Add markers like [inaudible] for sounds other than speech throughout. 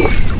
you.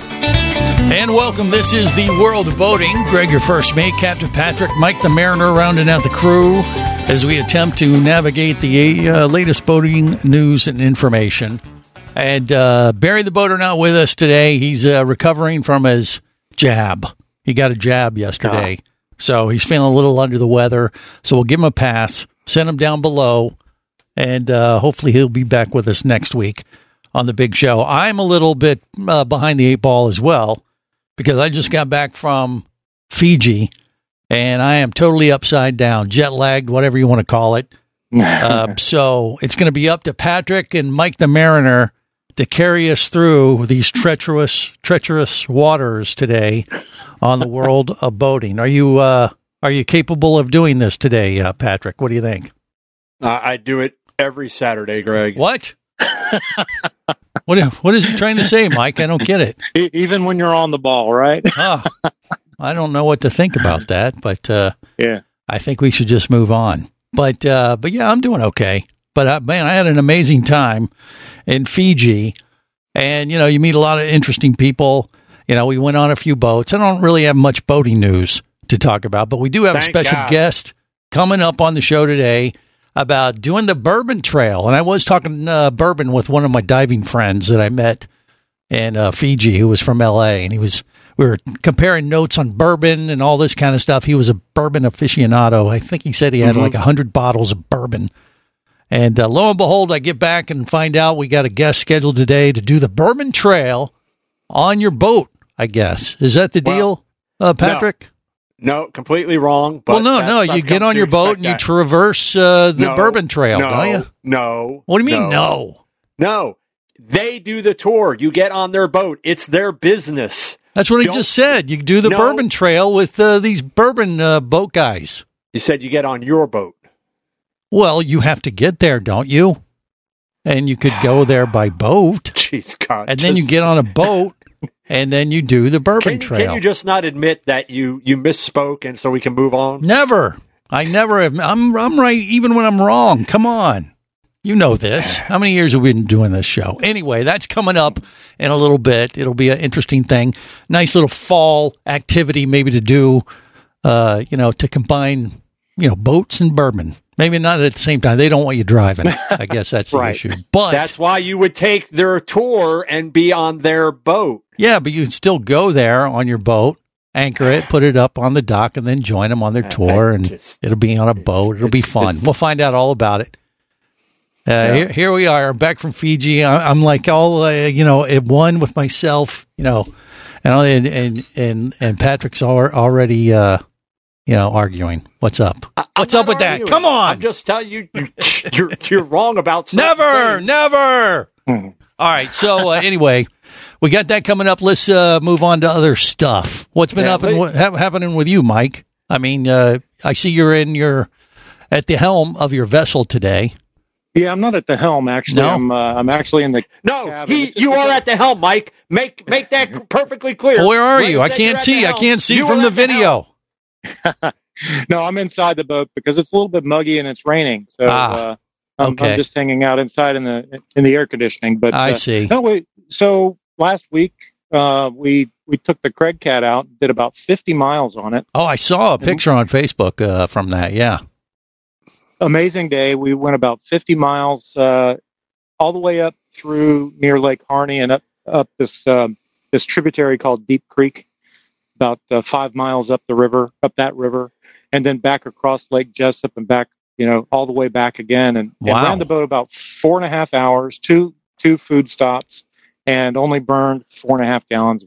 And welcome. This is the World of Boating. Greg, your first mate, Captain Patrick, Mike the Mariner, rounding out the crew as we attempt to navigate the uh, latest boating news and information. And uh, Barry the Boater not with us today. He's uh, recovering from his jab. He got a jab yesterday, so he's feeling a little under the weather. So we'll give him a pass, send him down below, and uh, hopefully he'll be back with us next week on the big show. I'm a little bit uh, behind the eight ball as well because I just got back from Fiji and I am totally upside down, jet lagged, whatever you want to call it. [laughs] Uh, so it's going to be up to Patrick and Mike the Mariner to carry us through these treacherous, treacherous waters today on the world [laughs] of boating. Are you uh, are you capable of doing this today, uh, Patrick? What do you think? Uh, I do it every Saturday, Greg. What? [laughs] what what is he trying to say, Mike? I don't get it. [laughs] Even when you're on the ball, right? Oh, [laughs] I don't know what to think about that, but uh, yeah. I think we should just move on. But uh, but yeah, I'm doing okay. But uh, man, I had an amazing time in Fiji, and you know, you meet a lot of interesting people. You know, we went on a few boats. I don't really have much boating news to talk about, but we do have a special God. guest coming up on the show today about doing the Bourbon Trail. And I was talking uh, bourbon with one of my diving friends that I met in uh, Fiji, who was from L.A. And he was we were comparing notes on bourbon and all this kind of stuff. He was a bourbon aficionado. I think he said he had like a hundred bottles of bourbon. And uh, lo and behold, I get back and find out we got a guest scheduled today to do the Bourbon Trail on your boat. I guess is that the deal, uh, Patrick? No, completely wrong. Well, no, no. I've You get on your boat and you traverse uh, the No, Bourbon Trail, no, don't you? No. What do you mean, no? No. They do the tour. You get on their boat. It's their business. That's what I Don't- just said. You do the No. Bourbon Trail with uh, these bourbon uh, boat guys. You said you get on your boat. Well, you have to get there, don't you? And you could go there by boat, [sighs] Jeez, God. and then you get on a boat, and then you do the Bourbon Can, Trail. can you just not admit that you you misspoke, and so we can move on? Never. I never have. I'm I'm right even when I'm wrong. Come on. You know this. [sighs] How many years have we been doing this show? Anyway, that's coming up in a little bit. It'll be an interesting thing. Nice little fall activity maybe to do uh, you know, to combine, you know, boats and bourbon. Maybe not at the same time. They don't want you driving. I guess that's the [laughs] Right. issue. But That's why you would take their tour and be on their boat. Yeah, but you can still go there on your boat, anchor it, put it up on the dock, and then join them on their tour, and just- it'll be on a boat. It'll be fun. We'll find out all about it. Uh, here, here we are, back from Fiji. I, I'm like all uh, you know, at one with myself, you know, and and and and Patrick's already, uh, you know, arguing. What's up? I'm What's up with that? Come on. I'm just telling you, you you're, you're wrong about Never, things. never. All right. So uh, anyway, we got that coming up. Let's uh, move on to other stuff. What's been Yeah, up and what, ha- happening with you, Mike? I mean, uh, I see you're in your at the helm of your vessel today. Yeah, I'm not at the helm actually. No? I'm uh, I'm actually in the No, cabin. he, It's just you are because- at the helm, Mike. Make make that perfectly clear. Where are When you? I can't see. I can't see you from the at helm. video. [laughs] No, I'm inside the boat because it's a little bit muggy and it's raining. So Ah, uh, I'm, okay. I'm just hanging out inside in the in the air conditioning. But I uh, see. No, wait. So last week uh, we we took the Craig Cat out, did about 50 miles on it. Oh, I saw a picture on Facebook uh, from that. Yeah. Amazing day. We went about 50 miles uh, all the way up through near Lake Harney and up up this um, this tributary called Deep Creek, about uh, five miles up the river, up that river, and then back across Lake Jesup and back, you know, all the way back again, and, Wow. and ran the boat about four and a half hours, two two food stops, and only burned four and a half gallons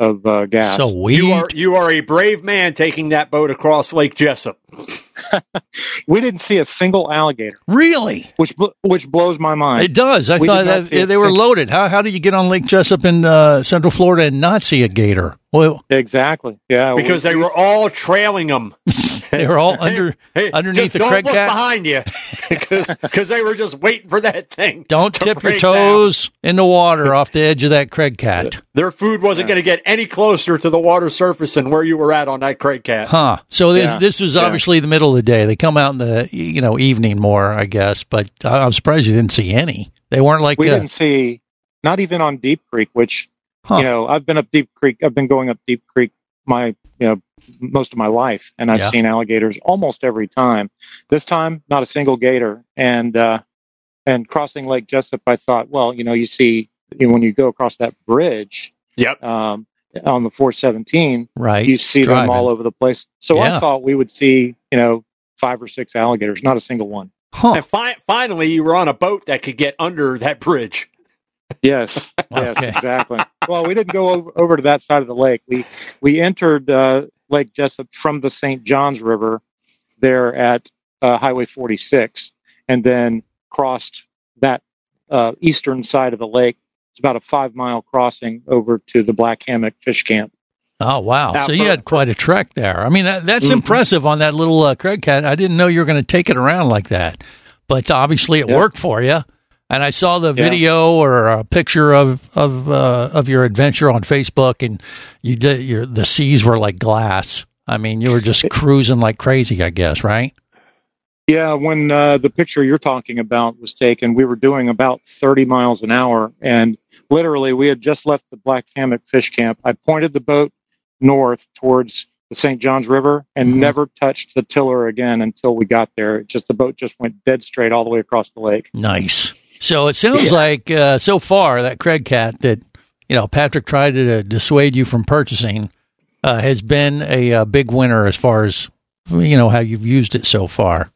of uh, gas. So we You are you are a brave man taking that boat across Lake Jesup. [laughs] we didn't see a single alligator, Really? which which blows my mind. It does. I We thought that they were single- loaded. How how do you get on Lake Jesup in uh, Central Florida and not see a gator? Well, exactly. Yeah. because we- they were all trailing them. [laughs] they were all under Hey, underneath just the don't Craig look cat. behind you [laughs] because [laughs] they were just waiting for that thing. Don't to tip your break down. toes in the water off the edge of that Craig cat. Their food wasn't going to get any closer to the water surface than where you were at on that Craig cat. Huh. So this Yeah. this was Yeah. obviously the middle of the day. They come out in the you know evening more, I guess. But I- I'm surprised you didn't see any. They weren't like we uh, didn't see not even on Deep Creek, which Huh. you know I've been up Deep Creek. I've been going up Deep Creek my you know most of my life, and I've Yeah. seen alligators almost every time. This time, not a single gator, and uh, and crossing Lake Jesup, I thought, well, you know, you see you know, when you go across that bridge Yep. um, on the 417, right. you see driving. them all over the place. So Yeah. I thought we would see you know five or six alligators, not a single one. Huh. And fi- finally, you were on a boat that could get under that bridge. Yes, [laughs] yes, Okay. exactly. Well, we didn't go over, over to that side of the lake. We we entered uh, Lake Jesup from the St. Johns River there at uh, Highway 46, and then crossed that uh, eastern side of the lake. It's about a five mile crossing over to the Black Hammock Fish Camp. Oh wow! Now, so you had quite a trek there. I mean, that, that's Mhm. impressive on that little uh, Craig cat. I didn't know you were going to take it around like that, but obviously it Yeah. worked for you. And I saw the Yeah. video or a picture of of uh, of your adventure on Facebook, and you did your the seas were like glass. I mean, you were just cruising like crazy. I guess, right? Yeah, when uh, the picture you're talking about was taken, we were doing about 30 miles an hour, and literally we had just left the Black Hammock Fish Camp. I pointed the boat north towards the St. Johns River and Mhm. never touched the tiller again until we got there. It just the boat just went dead straight all the way across the lake. Nice. So it sounds like uh, so far that Craig cat that you know Patrick tried to dissuade you from purchasing uh, has been a, uh big winner as far as you know how you've used it so far.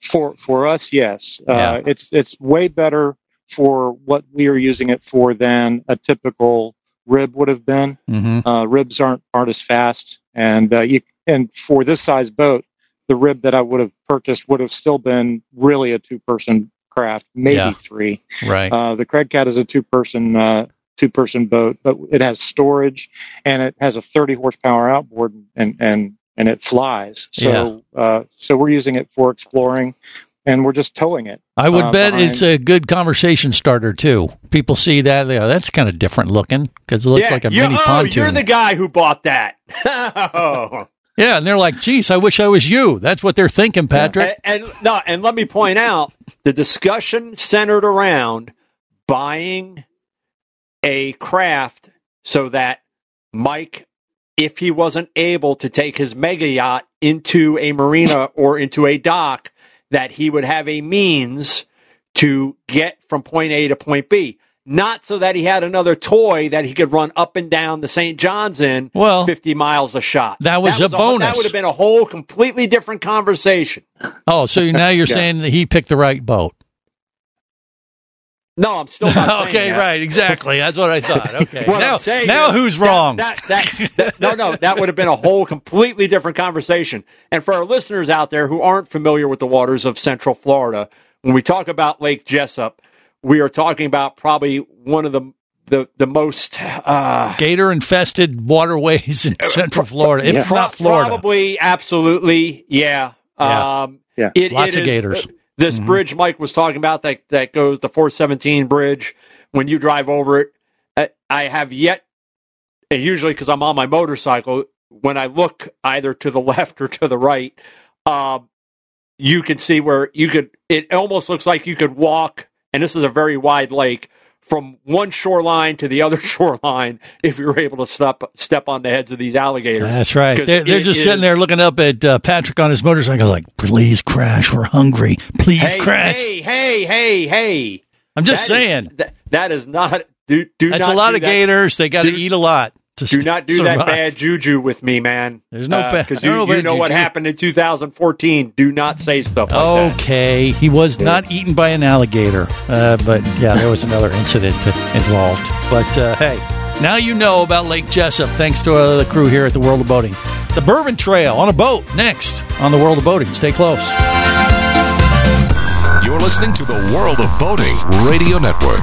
For for us, yes, Yeah. uh, it's it's way better for what we are using it for than a typical rib would have been. Mm-hmm. Uh, ribs aren't aren't as fast, and uh, you and for this size boat, the rib that I would have purchased would have still been really a two person craft, maybe Yeah. three. Right. Uh, the Craig Cat is a two person uh, two person boat, but it has storage and it has a 30 horsepower outboard and and and it flies. So uh, so we're using it for exploring, and we're just towing it. I would uh, bet behind- it's a good conversation starter too. People see that they go, that's kind of different looking because it looks like a you- mini oh, pontoon. You're the guy who bought that. [laughs] oh. Yeah, and they're like, "Geez, I wish I was you." That's what they're thinking, Patrick. And, and no, and let me point out the discussion centered around buying a craft so that Mike, if he wasn't able to take his mega yacht into a marina or into a dock, that he would have a means to get from point A to point B. Not so that he had another toy that he could run up and down the St. John's in Well, 50 miles a shot. that was a whole- bonus. that would have been a whole completely different conversation. oh, so [laughs] now you're Yeah. saying that he picked the right boat? No, I'm still not [laughs] okay, that. right, exactly. That's what I thought. [laughs] Okay, What now, I'm saying now is who's wrong? That, that, that- no, no, that would have been a whole completely different conversation. And for our listeners out there who aren't familiar with the waters of Central Florida, when we talk about Lake Jesup, we are talking about probably one of the the the most uh, Gator infested waterways in Central Florida, if not Florida. Probably, absolutely, yeah. Yeah. Um, Yeah. it- Lots it of is- gators. This Mhm. bridge Mike was talking about that that goes the 417 bridge. When you drive over it, I, I have yet, and usually because I'm on my motorcycle, when I look either to the [laughs] left or to the right, um, you can see where you could. It almost looks like you could walk, and this is a very wide lake. From one shoreline to the other [laughs] shoreline, if you're able to step step on the heads of these alligators, That's right. They're, they're just sitting there looking up at uh, Patrick on his motorcycle, like, "Please crash. We're hungry. Please Hey, crash." hey, hey, hey, hey! I'm just That is- saying. that, that is not. Do do That's not a lot of that. gators. They got to eat a lot. To Do st- [laughs] not do survive. that bad juju with me, man. There's no bad- because I don't you, know you bad know what happened in 2014. Do not say stuff like that. Okay, he was not eaten by an alligator, uh, but yeah, there was another incident involved. But uh, hey, now you know about Lake Jesup. Thanks to uh, the crew here at the World of Boating. The Bourbon Trail on a boat next on the World of Boating. Stay close. You're listening to the World of Boating Radio Network.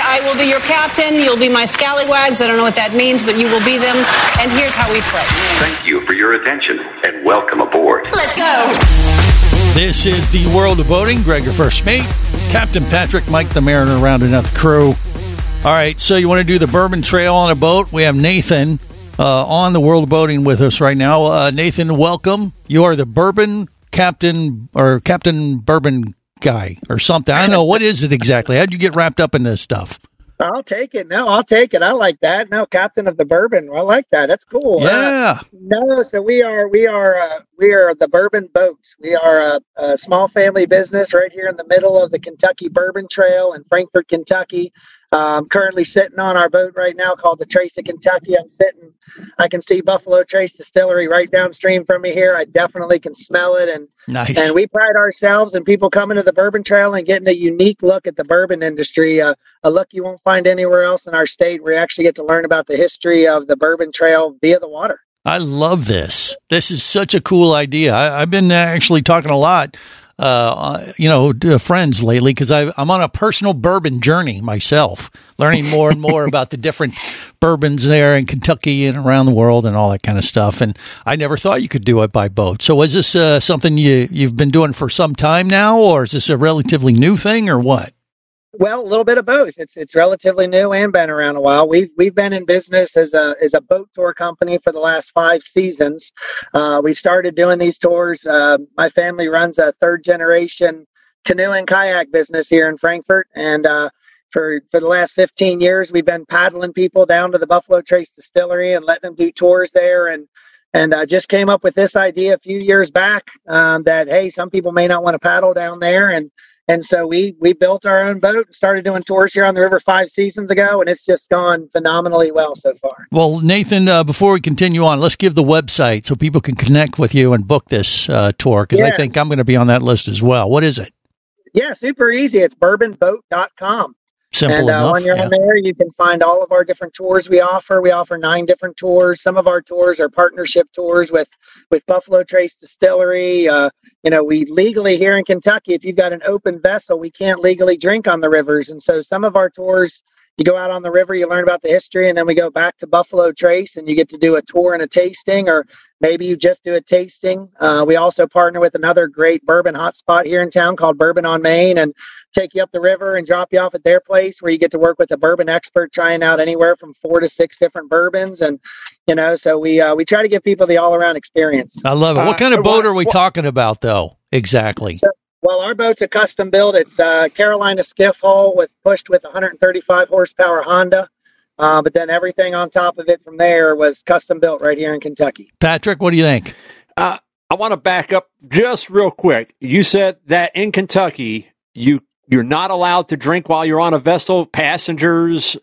I will be your captain. You'll be my scallywags. I don't know what that means, but you will be them. And here's how we play. Thank you for your attention and welcome aboard. Let's go. This is the world of boating. Greg, your first mate. Captain Patrick, Mike the Mariner, rounding out the crew. All right, so you want to do the Bourbon Trail on a boat? We have Nathan uh, on the world of boating with us right now. Uh, Nathan, welcome. You are the Bourbon Captain or Captain Bourbon guy or something. I don't know what is it exactly. How'd you get wrapped up in this stuff? I'll take it. No, I'll take it. I like that. No, captain of the bourbon. I like that. That's cool. Yeah. Uh, no, so we are we are uh, we are the Bourbon Boats. We are a, a small family business right here in the middle of the Kentucky Bourbon Trail in Frankfort, Kentucky. Um, currently sitting on our boat right now called the Trace of Kentucky. I'm sitting. I can see Buffalo Trace Distillery right downstream from me here. I definitely can smell it, and Nice. and we pride ourselves and people coming to the Bourbon Trail and getting a unique look at the bourbon industry, uh, a look you won't find anywhere else in our state. We actually get to learn about the history of the Bourbon Trail via the water. I love this. This is such a cool idea. I, I've been actually talking a lot, uh, you know, friends lately because I'm on a personal bourbon journey myself, learning more and more about the different bourbons there in Kentucky and around the world and all that kind of stuff. And I never thought you could do it by boat. So is this uh, something you you've been doing for some time now, or is this a relatively new thing, or what? Well, a little bit of both. It's it's relatively new and been around a while. We've we've been in business as a as a boat tour company for the last five seasons. Uh, we started doing these tours. Uh, my family runs a third generation canoe and kayak business here in Frankfort, and uh, for for the last 15 years, we've been paddling people down to the Buffalo Trace Distillery and letting them do tours there. And and I just came up with this idea a few years back um, that hey, some people may not want to paddle down there, and and so we we built our own boat and started doing tours here on the river five seasons ago, and it's just gone phenomenally well so far. Well, Nathan, uh, before we continue on, let's give the website so people can connect with you and book this uh, tour because I think I'm going to be on that list as well. What is it? Yeah, super easy. It's bourbonboat.com. Simple and uh, enough. when you're yeah. on there, you can find all of our different tours we offer. We offer nine different tours. Some of our tours are partnership tours with with Buffalo Trace Distillery. Uh, you know, we legally here in Kentucky, if you've got an open vessel, we can't legally drink on the rivers, and so some of our tours. You go out on the river, you learn about the history, and then we go back to Buffalo Trace, and you get to do a tour and a tasting, or maybe you just do a tasting. Uh, we also partner with another great bourbon hotspot here in town called Bourbon on Main, and take you up the river and drop you off at their place where you get to work with a bourbon expert trying out anywhere from four to six different bourbons and you know so we uh, we try to give people the all around experience I love it. What kind of boat are we talking about, though? Exactly. so, well our boat's a custom built it's a carolina skiff hull with pushed with 135 horsepower honda uh, but then everything on top of it from there was custom built right here in kentucky Patrick, what do you think? Uh, I want to back up just real quick. You said that in Kentucky, you you're not allowed to drink while you're on a vessel. Passengers,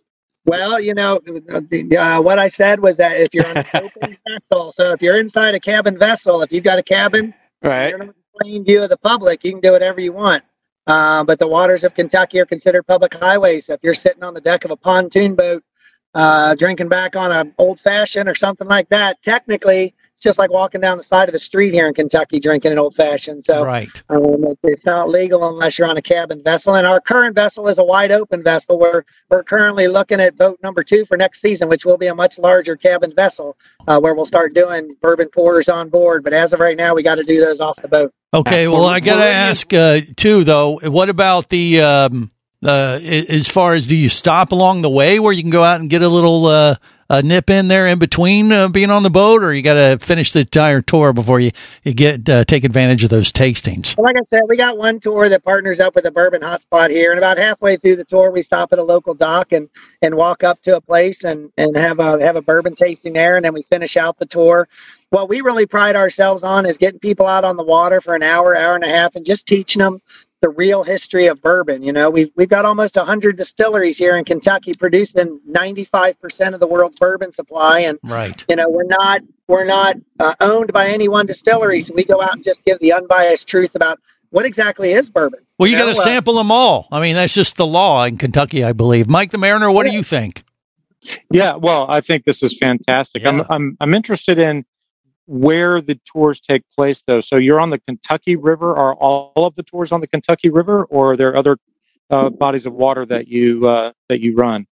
Well, you know, uh, what I said was that if you're on an [laughs] open vessel, so if you're inside a cabin vessel, if you've got a cabin, right? you're in a plain view of the public, you can do whatever you want. Uh, but the waters of Kentucky are considered public highways. So if you're sitting on the deck of a pontoon boat, uh, drinking back on an old fashioned or something like that, technically it's just like walking down the side of the street here in Kentucky drinking an old fashioned. So right. um, it's not legal unless you're on a cabin vessel. And our current vessel is a wide open vessel. We're we're currently looking at boat number two for next season, which will be a much larger cabin vessel, uh, where we'll start doing bourbon pours on board. But as of right now, we got to do those off the boat. Okay, well, I got to ask uh, too, though. What about the um, uh, as far as do you stop along the way where you can go out and get a little uh, a nip in there in between uh, being on the boat, or you got to finish the entire tour before you you get uh, take advantage of those tastings? Well, like I said, we got one tour that partners up with a bourbon hotspot here, and about halfway through the tour, we stop at a local dock and and walk up to a place and and have a have a bourbon tasting there, and then we finish out the tour. What we really pride ourselves on is getting people out on the water for an hour, hour and a half, and just teaching them the real history of bourbon. You know, we've we've got almost 100 distilleries here in Kentucky producing 95% of the world's bourbon supply, and Right. you know we're not we're not uh, owned by any one distillery so we go out and just give the unbiased truth about what exactly is bourbon Well, you got to uh, sample them all. I mean, that's just the law in Kentucky, I believe. Mike the Mariner, what do you think? Yeah, well, I think this is fantastic. I'm I'm I'm interested in where the tours take place though. So you're on the Kentucky River. Are all of the tours on the Kentucky River, or are there other uh, bodies of water that you uh, that you run?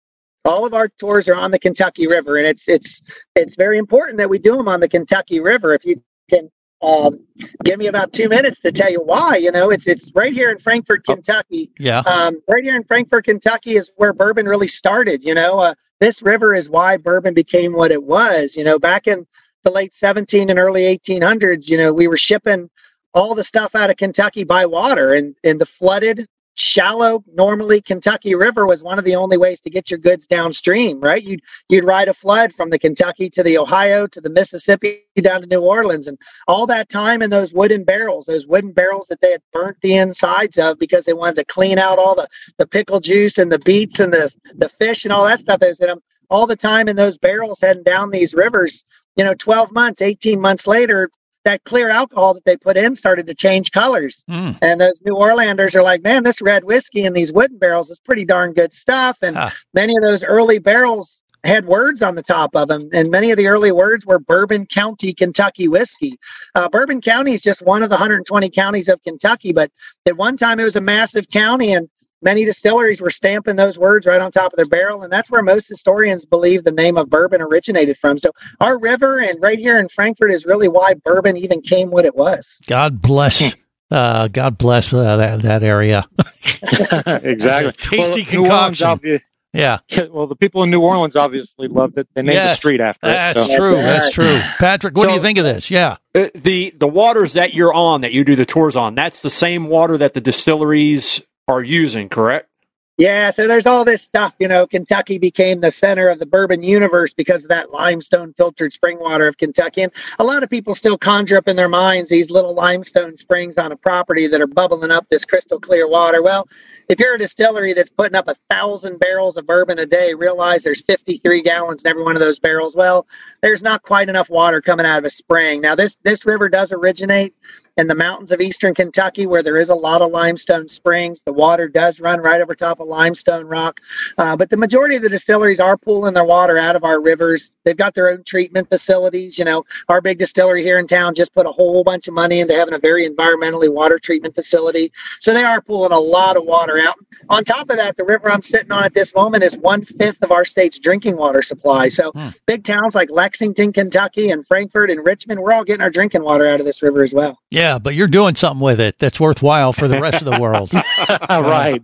all of our tours are on the Kentucky River, and it's it's it's very important that we do them on the Kentucky River. If you can um, give me about two minutes to tell you why, you know, it's it's right here in Frankfort, Kentucky. Yeah. Um, right here in Frankfort, Kentucky is where bourbon really started. You know, uh, this river is why bourbon became what it was. You know, back in the late 17 and early 1800s, you know, we were shipping all the stuff out of Kentucky by water, and and the flooded shallow normally kentucky river was one of the only ways to get your goods downstream right? You'd you'd ride a flood from the kentucky to the ohio to the mississippi down to new orleans and all that time in those wooden barrels those wooden barrels that they had burnt the insides of because they wanted to clean out all the the pickle juice and the beets and the the fish and all that stuff that was in them all the time in those barrels heading down these rivers you know 12 months 18 months later that clear alcohol that they put in started to change colors. Mm. And those New Orleanders are like, man, this red whiskey in these wooden barrels is pretty darn good stuff. And many of those early barrels had words on the top of them, and many of the early words were Bourbon County, Kentucky whiskey. Uh, Bourbon County is just one of the 120 counties of Kentucky, but at one time it was a massive county, and many distilleries were stamping those words right on top of their barrel, and that's where most historians believe the name of bourbon originated from. So our river and right here in Frankfort is really why bourbon even came what it was. God bless. Uh, God bless uh, that that area. [laughs] exactly. [laughs] Tasty Well, concoction. obvi- Yeah. [laughs] Well, the people in New Orleans obviously loved it. They named the street after That's it. so- true. That's true. Patrick, what do you think of this? Yeah. Uh, the the waters that you're on that you do the tours on that's the same water that the distilleries are using correct Yeah, so there's all this stuff. You know, Kentucky became the center of the bourbon universe because of that limestone filtered spring water of Kentucky. And a lot of people still conjure up in their minds these little limestone springs on a property that are bubbling up this crystal clear water. Well, if you're a distillery that's putting up a thousand barrels of bourbon a day, realize there's 53 gallons in every one of those barrels. Well, there's not quite enough water coming out of a spring. Now, this this river does originate in the mountains of eastern Kentucky where there is a lot of limestone springs. The water does run right over top of limestone rock. Uh, but the majority of the distilleries are pulling their water out of our rivers. They've got their own treatment facilities. You know, our big distillery here in town just put a whole bunch of money into having a very environmentally water treatment facility. So they are pulling a lot of water out. On top of that, the river I'm sitting on at this moment is one fifth of our state's drinking water supply. So Hmm. big towns like Lexington, Kentucky, and Frankfort and Richmond, we're all getting our drinking water out of this river as well. Yeah, but you're doing something with it that's worthwhile for the rest of the world. [laughs] right.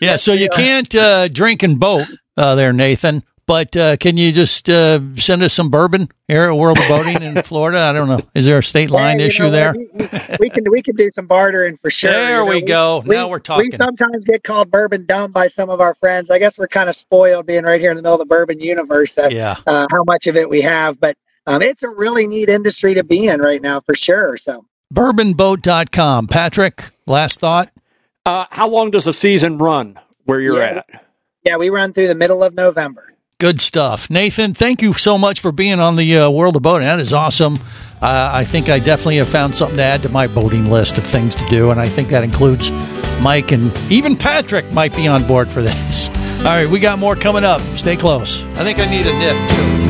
Yeah, so you can't uh, drink and boat uh, there, Nathan. But uh, can you just uh, send us some bourbon here at World of Boating in [laughs] Florida? I don't know. Is there a state line Yeah, issue know there? We, we- we can we can do some bartering for sure. There you know. we go. Now we're talking. We sometimes get called bourbon dumb by some of our friends. I guess we're kind of spoiled being right here in the middle of the bourbon universe. Uh, Yeah. uh, how much of it we have, but um, it's a really neat industry to be in right now for sure. So Bourbonboat.com. Patrick, last thought? Uh, how long does the season run where you're Yeah. at? yeah, we run through the middle of November. Good stuff. Nathan, thank you so much for being on the uh, World of Boating. That is awesome. Uh, I think I definitely have found something to add to my boating list of things to do, and I think that includes Mike and even Patrick might be on board for this. [laughs] All right, we got more coming up. Stay close. I think I need a nip, too.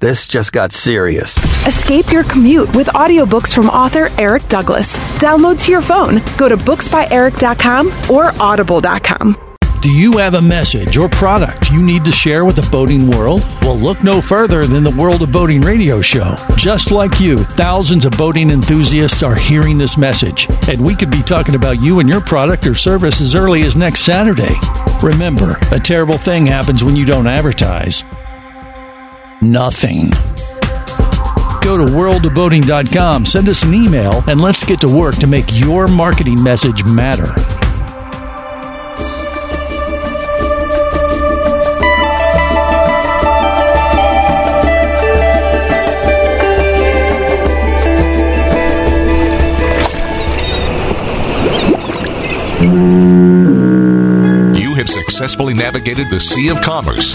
This just got serious. Escape your commute with audiobooks from author Eric Douglas. Download to your phone. Go to booksbyeric.com or audible.com. Do you have a message or product you need to share with the boating world? Well, look no further than the World of Boating radio show. Just like you, thousands of boating enthusiasts are hearing this message, and we could be talking about you and your product or service as early as next Saturday. Remember, a terrible thing happens when you don't advertise. Nothing. Go to worldofboating.com, send us an email, and let's get to work to make your marketing message matter. You have successfully navigated the Sea of Commerce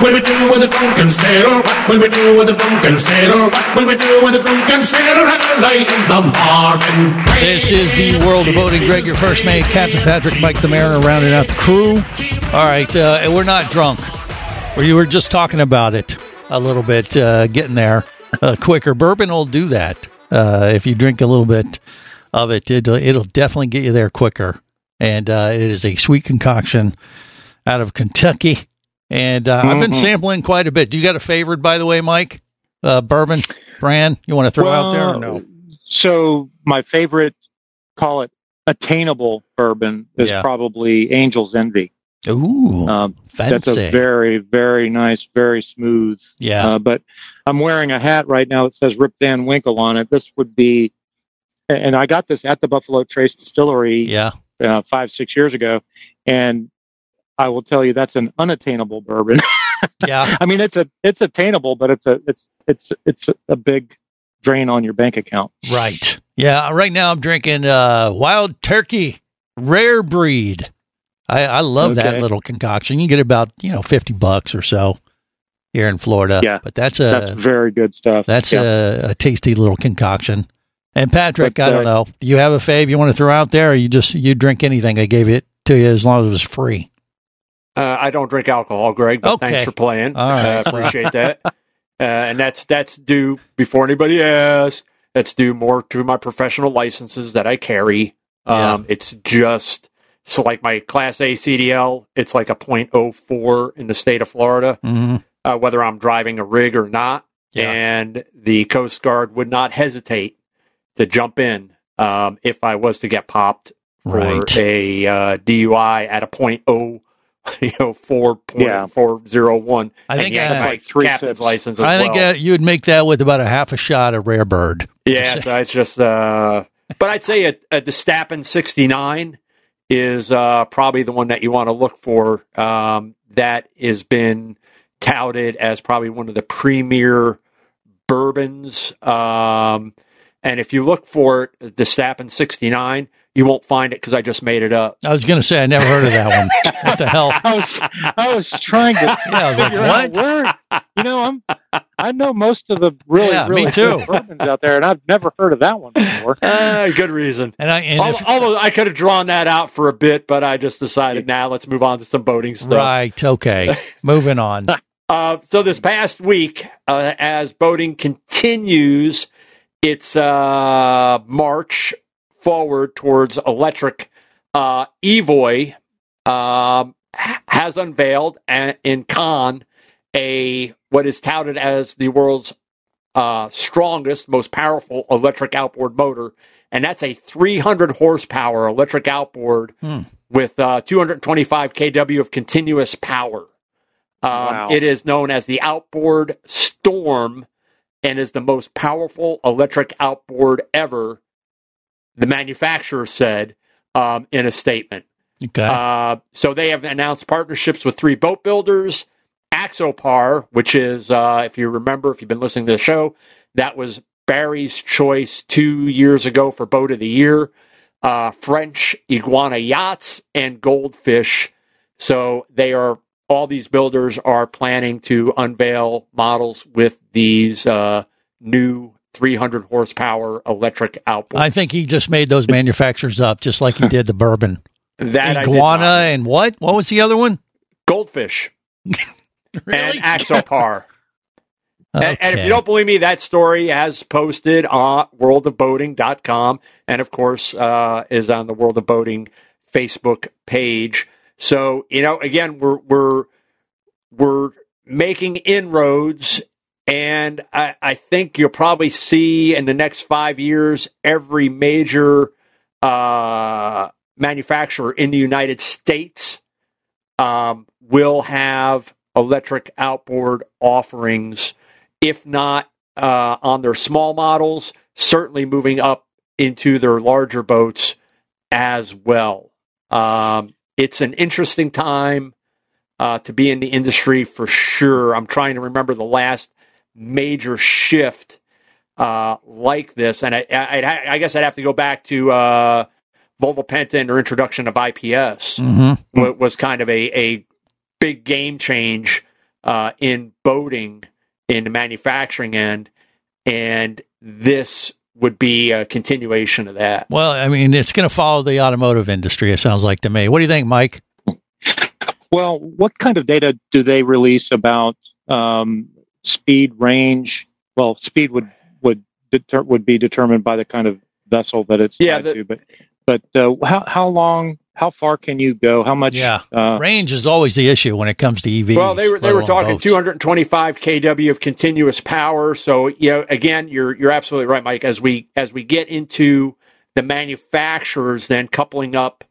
Will we do with a drunken sailor? What will we do with a drunken sailor? What will we do with a drunken sailor early in the morning? This is the World of Boating. Greg, your first mate, Captain Patrick, Mike the Mariner, rounding out the crew. All right, uh, we're not drunk. We were just talking about it a little bit, uh, getting there uh, quicker. Bourbon will do that. Uh, if you drink a little bit of it, it'll, it'll definitely get you there quicker. And uh, it is a sweet concoction out of Kentucky. And uh, I've been Mhm. sampling quite a bit. Do you got a favorite, by the way, Mike? Uh, bourbon brand you want to throw out there or no? So my favorite, call it attainable bourbon, is Yeah. probably Angel's Envy. Ooh, um, that's a very, very nice, very smooth. Yeah. Uh, but I'm wearing a hat right now that says Rip Van Winkle on it. This would be, and I got this at the Buffalo Trace Distillery. Yeah. Uh, five, six years ago, and I will tell you that's an unattainable bourbon. [laughs] Yeah. I mean, it's a it's attainable, but it's a it's it's it's a big drain on your bank account. Right. Yeah. Right now I'm drinking uh, Wild Turkey Rare Breed. I, I love that little concoction. You get about you know fifty bucks or so here in Florida. Yeah. But that's a That's very good stuff. that's Yeah. a, a tasty little concoction. And Patrick, But, I don't uh, know. Do you have a fave you want to throw out there, or you just you drink anything? I gave it to you as long as it was free. Uh, I don't drink alcohol, Greg, but Okay. thanks for playing. All right. Uh, appreciate that. [laughs] Uh, and that's that's due before anybody asks. That's due more to my professional licenses that I carry. Um, It's just so like my Class A CDL. It's like a .04 in the state of Florida, Mhm. uh, whether I'm driving a rig or not. And the Coast Guard would not hesitate to jump in um, if I was to get popped for Right. a uh, DUI at a point oh, [laughs] you know, four point four zero one. I think, yeah, uh, like three captain's sips. license. As I think well. uh, you would make that with about a half a shot of rare bird. Yeah, [laughs] so it's just. Uh, but I'd say a, a Destapen 69 is uh, probably the one that you want to look for. Um, that has been touted as probably one of the premier bourbons. Um, and if you look for it, Destapen 69, you won't find it because I just made it up. I was going to say I never heard of that one. [laughs] what the hell? I was I was trying to [laughs] Yeah, I was like, figure out where you know I'm I know most of the really Yeah, me really too. good bourbons out there, and I've never heard of that one before. Uh, [laughs] good reason. And I and Al- if- Although I could have drawn that out for a bit, but I just decided now let's move on to some boating stuff. right, okay. Moving on. Uh, so this past week, uh, as boating continues its uh, march forward towards electric, uh, Evoy um, ha- has unveiled a- in Cannes a what is touted as the world's uh, strongest, most powerful electric outboard motor, and that's a 300 horsepower electric outboard Hmm. with uh, 225 kW of continuous power. Um, Wow. It is known as the Outboard Storm and is the most powerful electric outboard ever, the manufacturer said um, in a statement. Okay. Uh, so they have announced partnerships with three boat builders. Axopar, which is, uh, if you remember, if you've been listening to the show, that was Barry's choice two years ago for Boat of the Year. Uh, French Iguana Yachts and Goldfish. So they are, all these builders are planning to unveil models with these uh, new 300 horsepower electric outboards. I think he just made those manufacturers up, just like he did the bourbon. [laughs] That Iguana and what? What was the other one? Goldfish. [laughs] and Axopar. [laughs] And, and if you don't believe me, that story has posted on worldofboating.com and, of course, uh, is on the World of Boating Facebook page. So, you know, again, we're, we're, we're making inroads and I, I think you'll probably see in the next five years every major uh, manufacturer in the United States um, will have electric outboard offerings, if not uh, on their small models, certainly moving up into their larger boats as well. Um, it's an interesting time uh, to be in the industry for sure. I'm trying to remember the last major shift uh, like this, and I, I, I guess I'd have to go back to uh, Volvo Penta and their introduction of IPS Mhm. wa- was kind of a, a big game change uh, in boating in the manufacturing end, and this would be a continuation of that. Well, I mean, it's going to follow the automotive industry. It sounds like to me. What do you think, Mike? Well, what kind of data do they release about um, speed, range? Well, speed would would deter, would be determined by the kind of vessel that it's Yeah, tied the- to. But but uh, how how long, how far can you go? How much? Yeah, uh, range is always the issue when it comes to EVs. Well, they were they were talking boats. 225 kW of continuous power. So you know, again, you're you're absolutely right, Mike. As we as we get into the manufacturers, then coupling up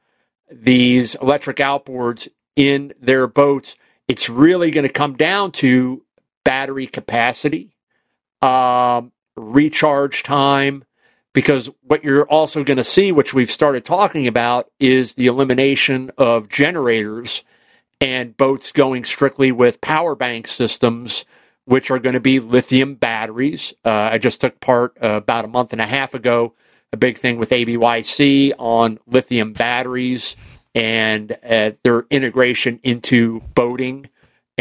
these electric outboards in their boats, it's really going to come down to battery capacity, um, recharge time, because what you're also going to see, which we've started talking about, is the elimination of generators and boats going strictly with power bank systems, which are going to be lithium batteries. Uh, I just took part uh, about a month and a half ago, a big thing with ABYC on lithium batteries and uh, their integration into boating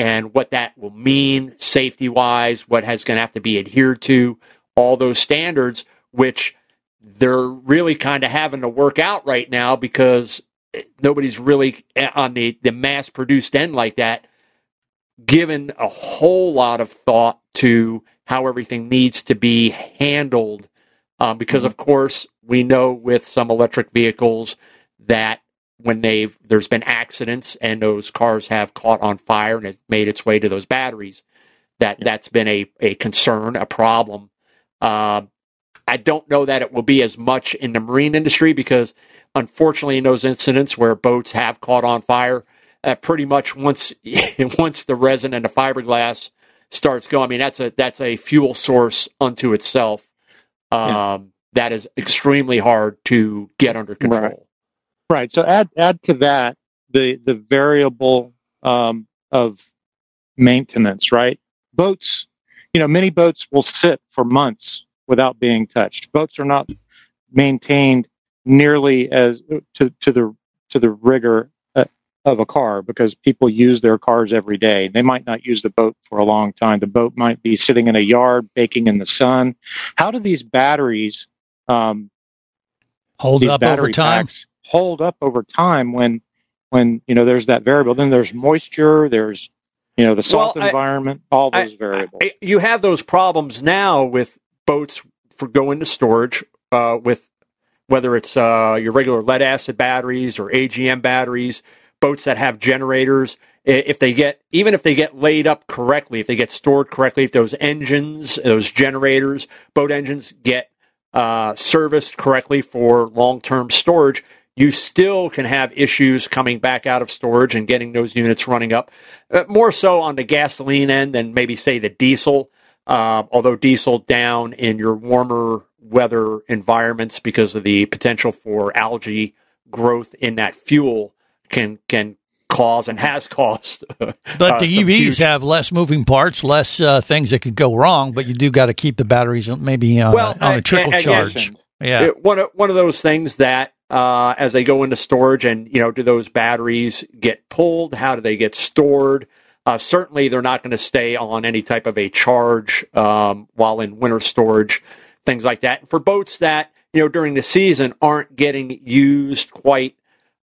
and what that will mean safety wise, what has going to have to be adhered to, all those standards, which they're really kind of having to work out right now because nobody's really eh, on the, the mass produced end like that given a whole lot of thought to how everything needs to be handled. Um, because of course we know with some electric vehicles that when they've there's been accidents and those cars have caught on fire and it made its way to those batteries that that's been a, a concern a problem uh, I don't know that it will be as much in the marine industry because, unfortunately, in those incidents where boats have caught on fire, uh, pretty much once [laughs] once the resin and the fiberglass starts going, I mean that's a that's a fuel source unto itself. Um, Yeah. That is extremely hard to get under control. Right. Right. So add add to that the the variable um, of maintenance. Right. Boats, you know, many boats will sit for months without being touched. Boats are not maintained nearly as to to the to the rigor uh, of a car because people use their cars every day. They might not use the boat for a long time. The boat might be sitting in a yard baking in the sun. How do these batteries um, Hold these up over time. packs hold up over time when when you know there's that variable then there's moisture there's you know the salt Well, I- environment all those variables I- You have those problems now with boats for going to storage uh, with whether it's uh, your regular lead acid batteries or AGM batteries, boats that have generators. If they get even if they get laid up correctly, if they get stored correctly, if those engines, those generators, boat engines get uh, serviced correctly for long term storage, you still can have issues coming back out of storage and getting those units running up. Uh, more so on the gasoline end than maybe say the diesel. Um, although diesel down in your warmer weather environments because of the potential for algae growth in that fuel can can cause and has caused. [laughs] But uh, the EVs huge- have less moving parts, less uh, things that could go wrong. But you do got to keep the batteries maybe on, well, a, on a a- trickle charge. Yeah. it- one of one of those things that uh, as they go into storage, and you know, do those batteries get pulled? How do they get stored? Uh, certainly, they're not going to stay on any type of a charge um, while in winter storage, things like that. For boats that you know during the season aren't getting used quite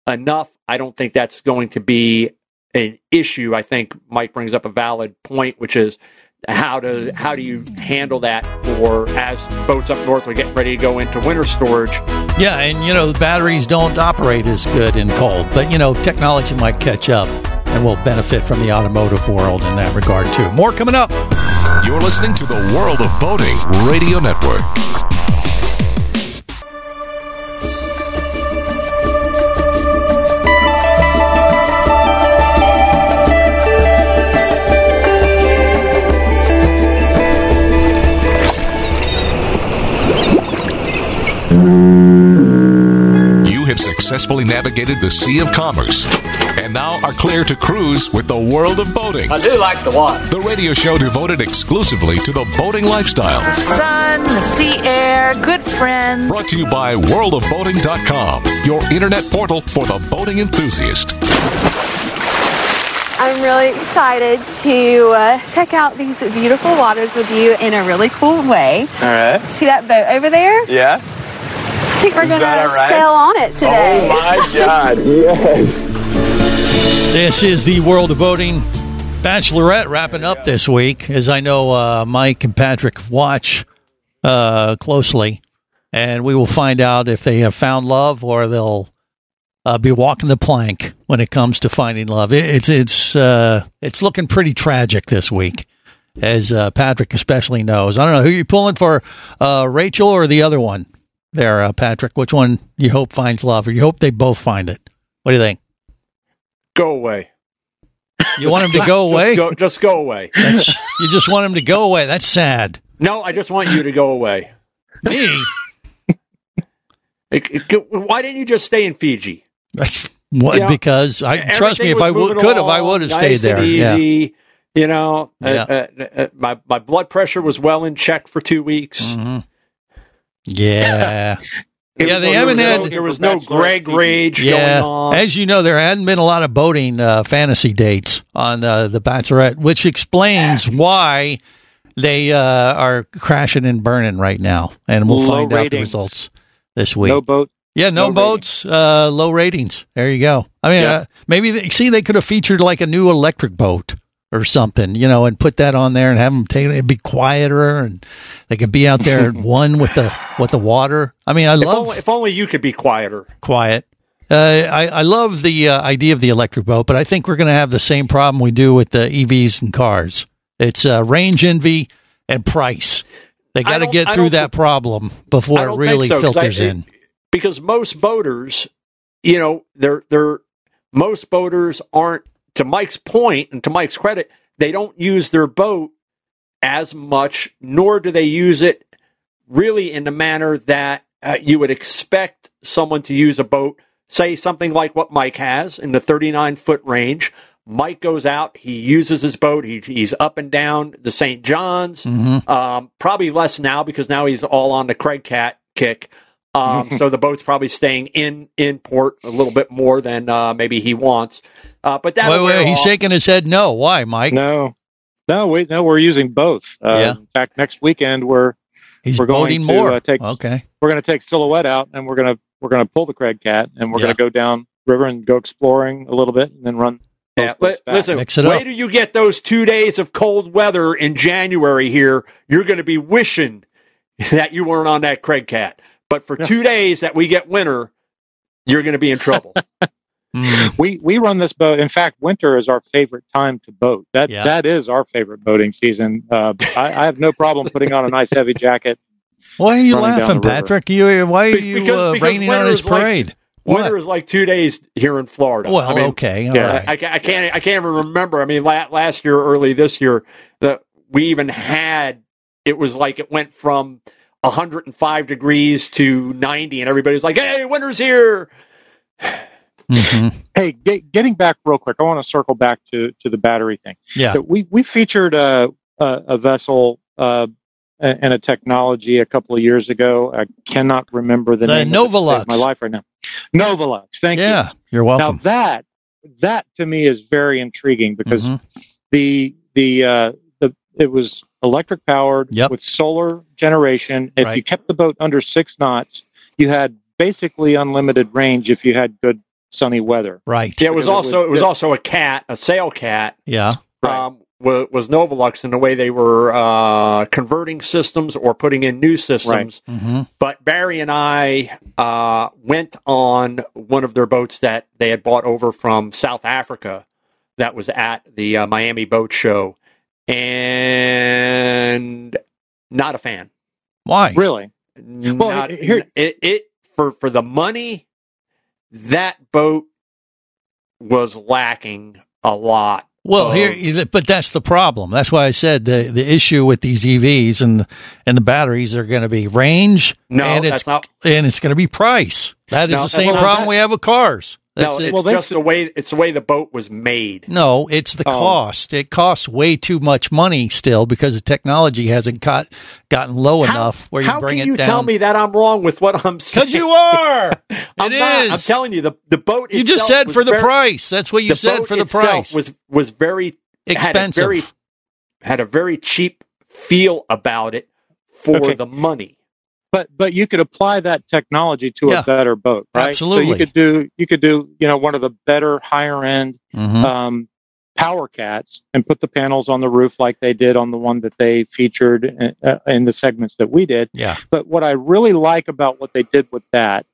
enough, I don't think that's going to be an issue. I think Mike brings up a valid point, which is how do how do you handle that for as boats up north are getting ready to go into winter storage? Yeah, and you know the batteries don't operate as good in cold, but you know technology might catch up, and we'll benefit from the automotive world in that regard too. More coming up. You're listening to the World of Boating Radio Network. Successfully navigated the Sea of Commerce and now are clear to cruise with the World of Boating. I do like the water. The radio show devoted exclusively to the boating lifestyle. The sun, the sea air, good friends. Brought to you by worldofboating.com, your internet portal for the boating enthusiast. I'm really excited to uh, check out these beautiful waters with you in a really cool way. All right. See that boat over there? Yeah. I think we're going to all right? sail on it today. Oh my God! Yes. This is the world of boating. Bachelorette wrapping up this week, as I know uh, Mike and Patrick watch uh, closely, and we will find out if they have found love or they'll uh, be walking the plank when it comes to finding love. It, it's it's uh, it's looking pretty tragic this week, as uh, Patrick especially knows. I don't know who you're pulling for, uh, Rachel or the other one. There, uh, Patrick. Which one you hope finds love, or you hope they both find it? What do you think? Go away. You want him to go [laughs] Just away? go- just go away. That's, you just want him to go away. That's sad. No, I just want you to go away. Me? It- it- why didn't you just stay in Fiji? What? Yeah. Because I trust me, if I moving could have, I would have nice stayed there. and Yeah. easy. You know, uh, uh, uh, my my blood pressure was well in check for two weeks. Mm-hmm. Yeah. [laughs] It- yeah, they there haven't was had. no, there was no Greg rage yeah, going on. as you know, there hadn't been a lot of boating uh, fantasy dates on uh, the Bachelorette, which explains [laughs] why they uh, are crashing and burning right now. And we'll Low find out the results this week. no boat Yeah, no No boats, uh, low ratings. There you go. I mean, Yeah. uh, maybe they, see they could have featured like a new electric boat or something, you know, and put that on there and have them take it. It'd be quieter, and they could be out there at [laughs] one with the with the water. I mean, I if, love only, if only you could be quieter. quiet. Uh, I, I love the uh, idea of the electric boat, but I think we're going to have the same problem we do with the EVs and cars. It's uh, range envy and price. They got to get through that problem before it really so, 'cause I- filters in. because most boaters, you know, they're they're most boaters aren't to Mike's point and to Mike's credit, they don't use their boat as much, nor do they use it really in the manner that uh, you would expect someone to use a boat. Say something like what Mike has in the 39 foot range. Mike goes out, he uses his boat, he, he's up and down the St. John's. Mm-hmm. Um, probably less now because now he's all on the Craig Cat kick. Um, [laughs] so the boat's probably staying in in port a little bit more than uh, maybe he wants. Uh, but that Wait, wait, he's shaking his head no. Why, Mike? No, no, wait, no, we're using both. Uh, Yeah. In fact, next weekend we're He's we're going to more. Uh, take okay. we're going to take silhouette out and we're going to we're going to pull the Craig Cat and we're Yeah. going to go down river and go exploring a little bit and then run. Yeah, li- listen, Mix it wait till you get those two days of cold weather in January here. You're going to be wishing that you weren't on that Craig Cat. But for two days that we get winter, you're going to be in trouble. [laughs] Mm. We we run this boat. In fact, winter is our favorite time to boat. That Yeah. that is our favorite boating season. Uh, [laughs] I, I have no problem putting on a nice heavy jacket. Why are you laughing. Patrick? You, why are you because- uh, because raining on winter his is like- parade? winter What? is like two days here in Florida. Well, I mean, okay, all yeah, right. I, I can't. I can't even remember. I mean, la- last year, early this year, that we even had. It was like it went from 105 degrees to 90, and everybody was like, "Hey, winter's here!" Mhm. [laughs] Hey, get, getting back real quick, I want to circle back to to the battery thing. Yeah. That we we featured a a, a vessel uh, and a technology a couple of years ago. I cannot remember the, The name. of it to Novolux. my life right now. Novolux. Thank you. Yeah, you're welcome. Now that that to me is very intriguing because Mhm. the the uh, the it was electric powered Yep. with solar generation. If you kept the boat under six knots, you had basically unlimited range if you had good sunny weather. Right. Yeah, it was Because it also was- it was also a cat, a sail cat. Yeah. Um, was, was Novolux in the way they were uh, converting systems or putting in new systems. hmm But Barry and I uh, went on one of their boats that they had bought over from South Africa that was at the uh, Miami Boat Show, and not a fan. Why? Really? Well, Not- here- it, it for for the money that boat was lacking a lot. Well, of- here, but that's the problem. That's why I said the the issue with these EVs and and the batteries are going to be range. No, and it's not- and it's going to be price. That is No, the same problem we have with cars. That's no, it. it's just the way it's the way the boat was made. No, it's the Oh. cost. It costs way too much money still because the technology hasn't got gotten low enough where you How can you tell me that I'm wrong with what I'm [laughs] saying? Because you are. [laughs] I'm It not. is. I'm telling you, the the boat. You just said for the very- price. That's what you said for the price. Was was very expensive. Had a Expensive. very had a very cheap feel about it for Okay. the money. But but you could apply that technology to Yeah. a better boat, right? So Absolutely. you could do you could do you know one of the better higher end Mhm. um, power cats and put the panels on the roof like they did on the one that they featured in, uh, in the segments that we did. yeah. But what I really like about what they did with that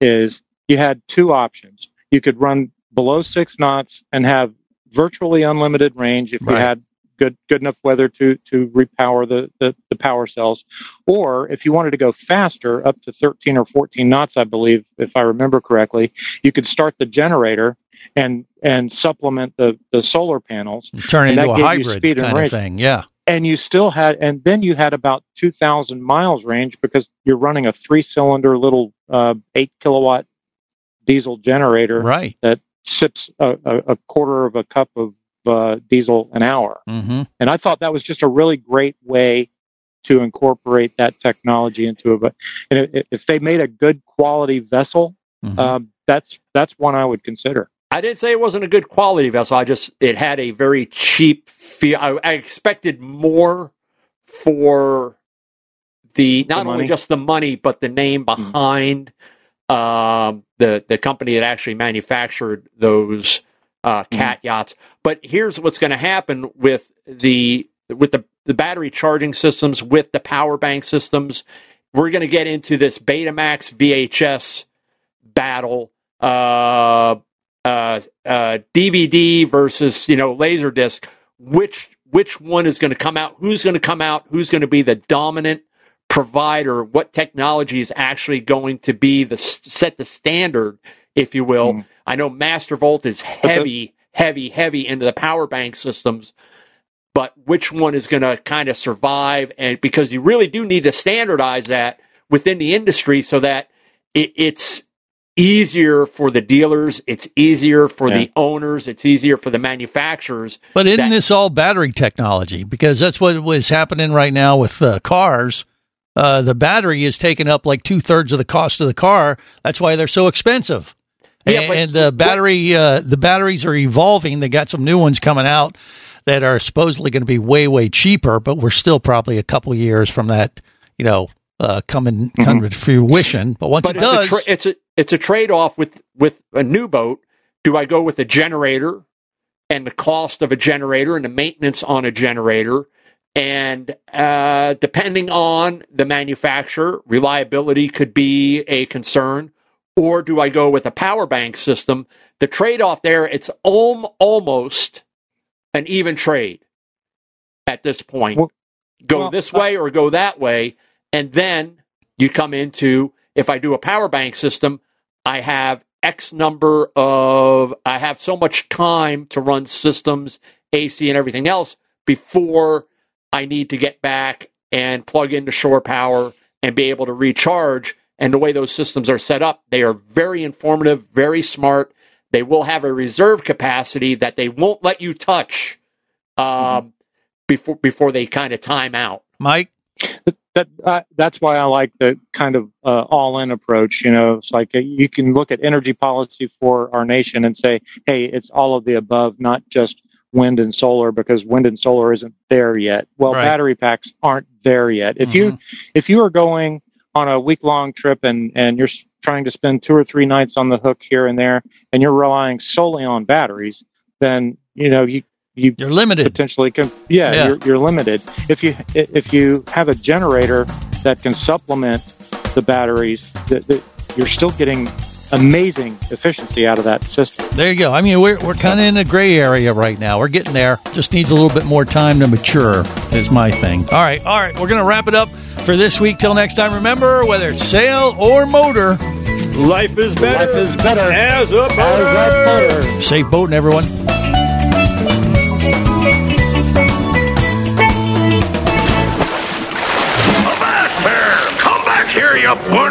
is you had two options. You could run below six knots and have virtually unlimited range if you had good good enough weather to to repower the, the the power cells, or if you wanted to go faster, up to 13 or 14 knots, I believe, if I remember correctly, you could start the generator and and supplement the the solar panels. Turn into a hybrid speed and kind of range thing. Yeah. and you still had and then you had about 2000 miles range because you're running a three cylinder little uh, 8 kilowatt diesel generator Right. that sips a, a, a quarter of a cup of uh, diesel an hour Mm-hmm. and i thought that was just a really great way to incorporate that technology into it but and if they made a good quality vessel Mhm. um, that's that's one i would consider I didn't say it wasn't a good quality vessel. I just it had a very cheap feel. I, I expected more for the not only just the money, but the name behind um, the the company that actually manufactured those uh, cat yachts. But here's what's going to happen with the with the the battery charging systems, with the power bank systems. We're going to get into this Betamax VHS battle. Uh, uh, uh, DVD versus you know Laserdisc. Which which one is going to come out? Who's going to come out? Who's going to be the dominant provider, what technology is actually going to be the set the standard, if you will. Mm. I know Mastervolt is heavy, heavy, heavy into the power bank systems, but which one is going to kind of survive? And because you really do need to standardize that within the industry so that it, it's easier for the dealers, it's easier for yeah. the owners, it's easier for the manufacturers. But isn't that, this all battery technology? Because that's what is happening right now with uh, cars. Uh, the battery is taking up like two thirds of the cost of the car. That's why they're so expensive. Yeah, and, and the battery, uh, the batteries are evolving. They got some new ones coming out that are supposedly going to be way, way cheaper, but we're still probably a couple years from that, you know, uh, coming, mm-hmm. to fruition. But once but it does, a tra- it's a it's a trade off with with a new boat. Do I go with a generator and the cost of a generator and the maintenance on a generator? And uh, depending on the manufacturer, reliability could be a concern. Or do I go with a power bank system? The trade off there, it's almost an even trade at this point. Well, go well, this uh, way or go that way. And then you come into if I do a power bank system, I have X number of, I have so much time to run systems, AC, and everything else before I need to get back and plug into shore power and be able to recharge. And the way those systems are set up, they are very informative, very smart. They will have a reserve capacity that they won't let you touch um, mm-hmm. before before they kind of time out. Mike, that uh, that's why I like the kind of uh, all-in approach. You know, it's like uh, you can look at energy policy for our nation and say, "Hey, it's all of the above, not just wind and solar," because wind and solar isn't there yet. Well, right. battery packs aren't there yet. If mm-hmm. you if you are going on a week-long trip and and you're trying to spend two or three nights on the hook here and there, and you're relying solely on batteries, then you know you you are limited. potentially can yeah, yeah, You're, you're limited. If you if you have a generator that can supplement the batteries that, that you're still getting amazing efficiency out of that system. There you go. I mean we're, we're kind of in a gray area right now. We're getting there. Just needs a little bit more time to mature is my thing. All right all right. We're gonna wrap it up for this week. Till next time remember whether it's sail or motor life is better life is better as a boater. As a boater. safe boating everyone. You